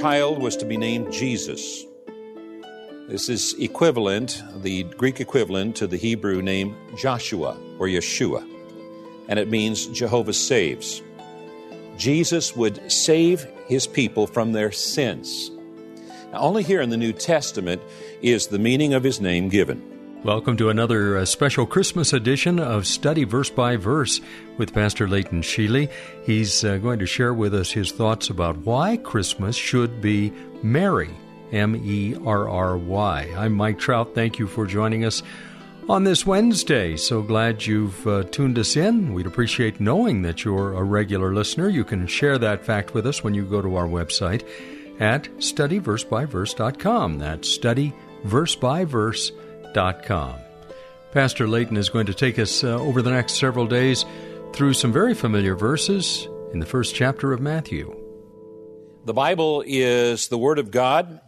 child was to be named Jesus. This is equivalent, the Greek equivalent to the Hebrew name Joshua or Yeshua, and it means Jehovah saves. Jesus would save his people from their sins. Now, only here in the New Testament is the meaning of his name given. Welcome to another uh, special Christmas edition of Study Verse by Verse with Pastor Leighton Sheely. He's uh, going to share with us his thoughts about why Christmas should be merry. M E R R Y. I'm Mike Trout. Thank you for joining us on this Wednesday. So glad you've uh, tuned us in. We'd appreciate knowing that you're a regular listener. You can share that fact with us when you go to our website at studyversebyverse.com. That's studyversebyverse.com com. Pastor Layton is going to take us uh, over the next several days through some very familiar verses in the first chapter of Matthew. The Bible is the Word of God,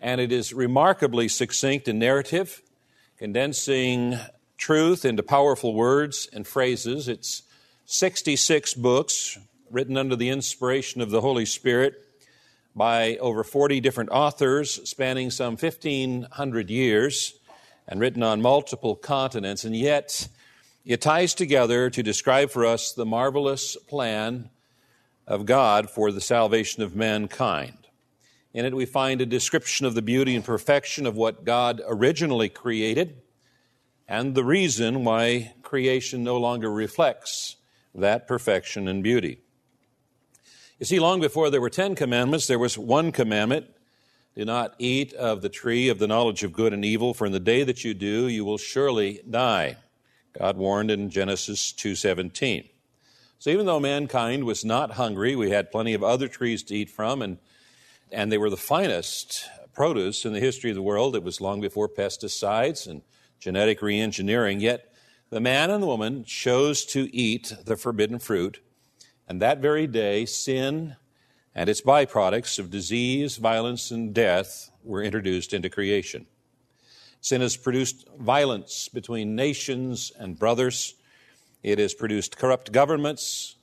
and it is remarkably succinct in narrative, condensing truth into powerful words and phrases. It's 66 books written under the inspiration of the Holy Spirit by over 40 different authors spanning some 1,500 years and written on multiple continents, and yet it ties together to describe for us the marvelous plan of God for the salvation of mankind. In it, we find a description of the beauty and perfection of what God originally created and the reason why creation no longer reflects that perfection and beauty. You see, long before there were Ten Commandments, there was one commandment do not eat of the tree of the knowledge of good and evil, for in the day that you do, you will surely die. God warned in Genesis 2:17. So even though mankind was not hungry, we had plenty of other trees to eat from, and, and they were the finest produce in the history of the world. It was long before pesticides and genetic reengineering. Yet the man and the woman chose to eat the forbidden fruit, and that very day sin and its byproducts of disease, violence, and death were introduced into creation. Sin has produced violence between nations and brothers. It has produced corrupt governments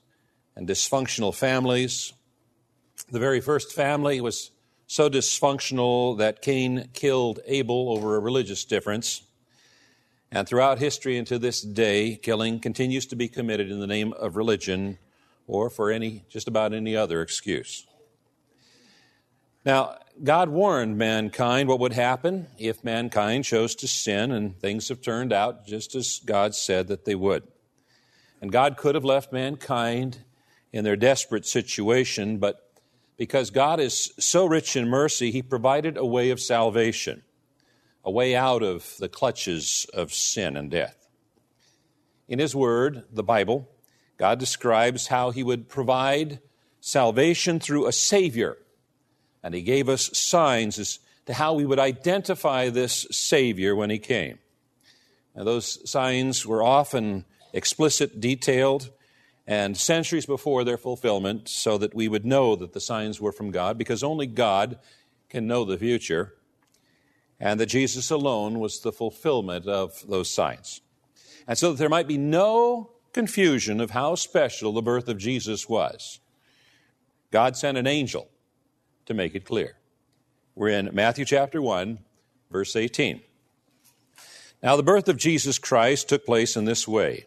and dysfunctional families. The very first family was so dysfunctional that Cain killed Abel over a religious difference. And throughout history and to this day, killing continues to be committed in the name of religion or for any, just about any other excuse. Now, God warned mankind what would happen if mankind chose to sin, and things have turned out just as God said that they would. And God could have left mankind in their desperate situation, but because God is so rich in mercy, He provided a way of salvation, a way out of the clutches of sin and death. In His Word, the Bible, God describes how He would provide salvation through a Savior and he gave us signs as to how we would identify this Savior when he came. Now, those signs were often explicit, detailed, and centuries before their fulfillment, so that we would know that the signs were from God, because only God can know the future, and that Jesus alone was the fulfillment of those signs. And so that there might be no confusion of how special the birth of Jesus was, God sent an angel to make it clear. We're in Matthew chapter 1, verse 18. Now, the birth of Jesus Christ took place in this way.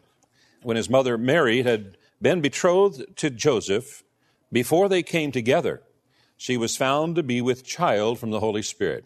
When his mother Mary had been betrothed to Joseph, before they came together, she was found to be with child from the Holy Spirit.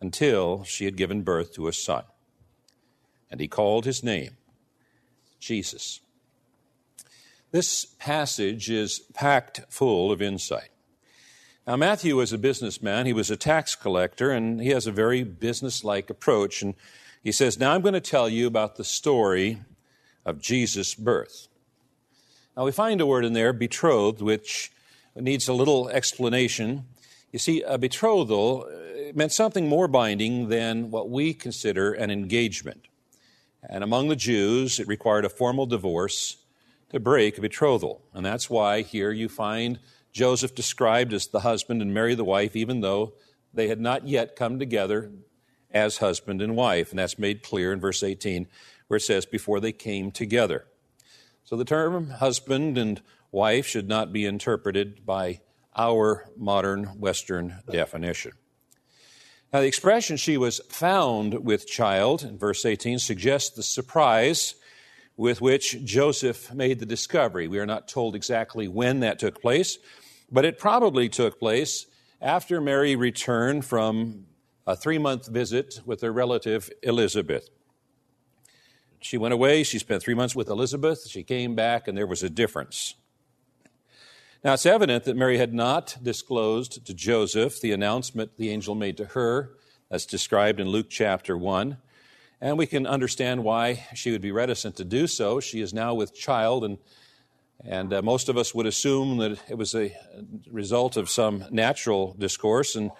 until she had given birth to a son. And he called his name Jesus. This passage is packed full of insight. Now, Matthew was a businessman, he was a tax collector, and he has a very business-like approach. And he says, Now I'm going to tell you about the story of Jesus' birth. Now, we find a word in there, betrothed, which needs a little explanation. You see, a betrothal uh, meant something more binding than what we consider an engagement. And among the Jews, it required a formal divorce to break a betrothal. And that's why here you find Joseph described as the husband and Mary the wife, even though they had not yet come together as husband and wife. And that's made clear in verse 18, where it says, before they came together. So the term husband and wife should not be interpreted by our modern Western definition. Now, the expression she was found with child in verse 18 suggests the surprise with which Joseph made the discovery. We are not told exactly when that took place, but it probably took place after Mary returned from a three month visit with her relative Elizabeth. She went away, she spent three months with Elizabeth, she came back, and there was a difference. Now, it's evident that Mary had not disclosed to Joseph the announcement the angel made to her, as described in Luke chapter 1. And we can understand why she would be reticent to do so. She is now with child, and, and uh, most of us would assume that it was a result of some natural discourse. And,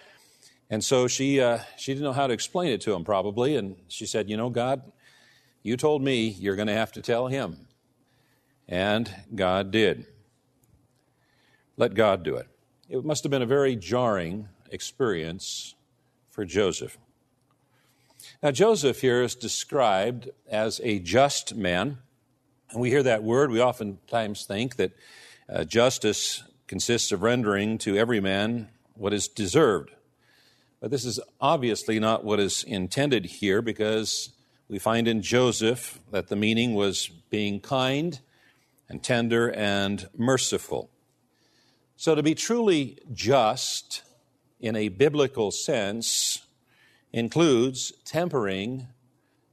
and so she, uh, she didn't know how to explain it to him, probably. And she said, You know, God, you told me you're going to have to tell him. And God did. Let God do it. It must have been a very jarring experience for Joseph. Now, Joseph here is described as a just man. And we hear that word, we oftentimes think that uh, justice consists of rendering to every man what is deserved. But this is obviously not what is intended here because we find in Joseph that the meaning was being kind and tender and merciful. So to be truly just in a biblical sense includes tempering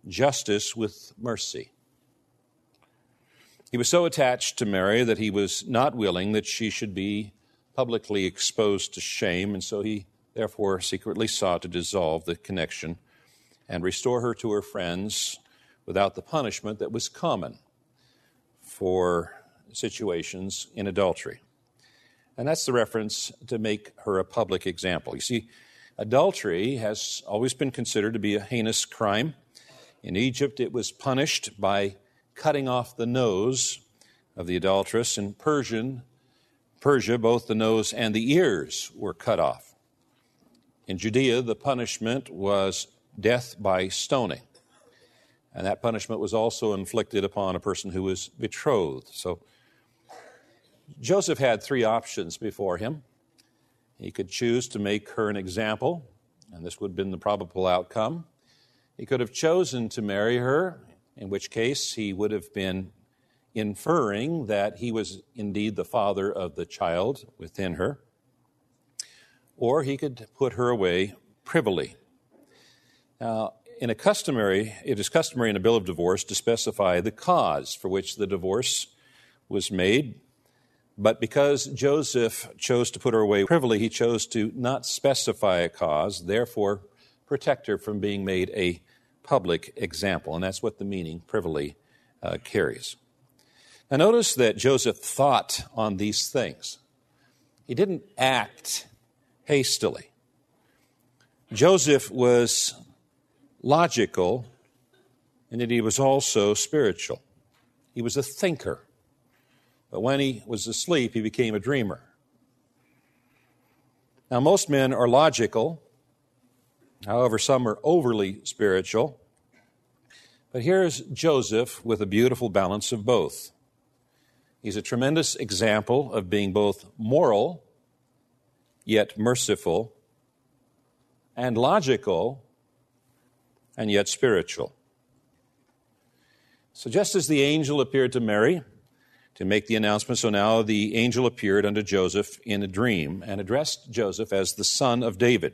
justice with mercy. He was so attached to Mary that he was not willing that she should be publicly exposed to shame, and so he therefore secretly sought to dissolve the connection and restore her to her friends without the punishment that was common for situations in adultery. And that's the reference to make her a public example. You see, Adultery has always been considered to be a heinous crime. In Egypt, it was punished by cutting off the nose of the adulteress. In Persian, Persia, both the nose and the ears were cut off. In Judea, the punishment was death by stoning. And that punishment was also inflicted upon a person who was betrothed. So Joseph had three options before him. He could choose to make her an example, and this would have been the probable outcome. He could have chosen to marry her, in which case he would have been inferring that he was indeed the father of the child within her. Or he could put her away privily. Now, in a customary, it is customary in a bill of divorce to specify the cause for which the divorce was made. But because Joseph chose to put her away privily, he chose to not specify a cause, therefore protect her from being made a public example. And that's what the meaning privily uh, carries. Now, notice that Joseph thought on these things. He didn't act hastily. Joseph was logical, and that he was also spiritual. He was a thinker. But when he was asleep, he became a dreamer. Now, most men are logical, however, some are overly spiritual. But here's Joseph with a beautiful balance of both. He's a tremendous example of being both moral, yet merciful, and logical, and yet spiritual. So, just as the angel appeared to Mary to make the announcement, so now the angel appeared unto Joseph in a dream and addressed Joseph as the son of David.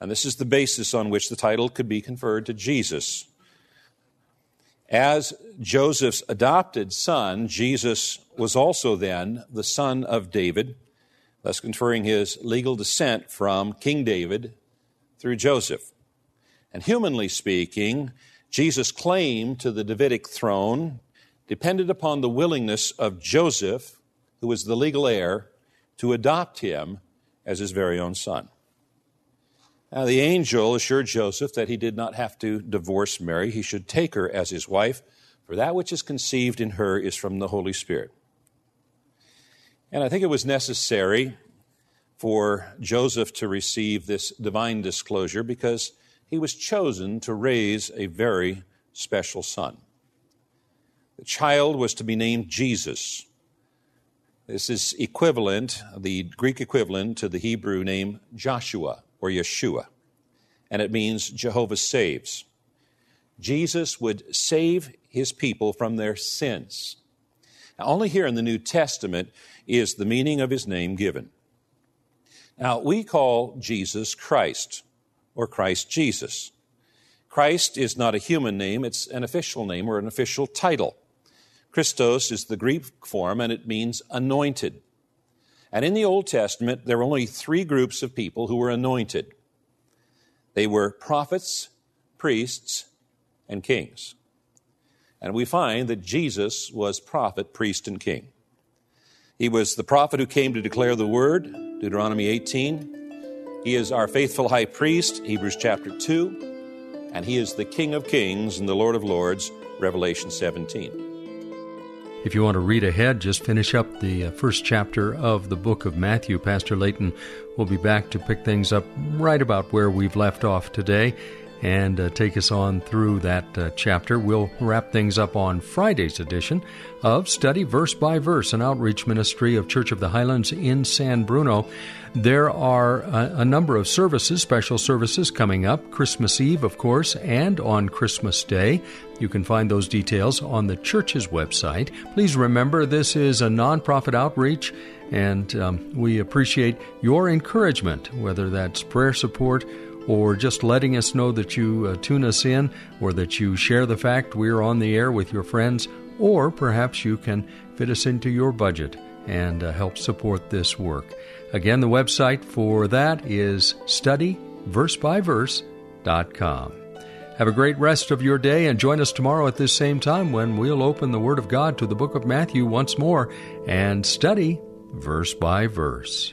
And this is the basis on which the title could be conferred to Jesus. As Joseph's adopted son, Jesus was also then the son of David, thus conferring his legal descent from King David through Joseph. And humanly speaking, Jesus' claim to the Davidic throne depended upon the willingness of Joseph, who was the legal heir, to adopt him as his very own son. Now, the angel assured Joseph that he did not have to divorce Mary. He should take her as his wife, for that which is conceived in her is from the Holy Spirit. And I think it was necessary for Joseph to receive this divine disclosure because he was chosen to raise a very special son. The child was to be named Jesus. This is equivalent, the Greek equivalent to the Hebrew name Joshua or Yeshua, and it means Jehovah saves. Jesus would save his people from their sins. Now, only here in the New Testament is the meaning of his name given. Now, we call Jesus Christ or Christ Jesus. Christ is not a human name, it's an official name or an official title. Christos is the Greek form and it means anointed. And in the Old Testament, there were only three groups of people who were anointed they were prophets, priests, and kings. And we find that Jesus was prophet, priest, and king. He was the prophet who came to declare the word, Deuteronomy 18. He is our faithful high priest, Hebrews chapter 2. And he is the King of kings and the Lord of lords, Revelation 17. If you want to read ahead, just finish up the uh, first chapter of the book of Matthew. Pastor Layton will be back to pick things up right about where we've left off today and uh, take us on through that uh, chapter. We'll wrap things up on Friday's edition of Study Verse by Verse, an outreach ministry of Church of the Highlands in San Bruno. There are a, a, number of services, special services coming up Christmas Eve, of course, and on Christmas Day. You can find those details on the church's website. Please remember this is a nonprofit outreach, and um, we appreciate your encouragement, whether that's prayer support or just letting us know that you uh, tune us in or that you share the fact we're on the air with your friends, or perhaps you can fit us into your budget and uh, help support this work. Again, the website for that is studyversebyverse.com. Have a great rest of your day and join us tomorrow at this same time when we'll open the Word of God to the book of Matthew once more and study verse by verse.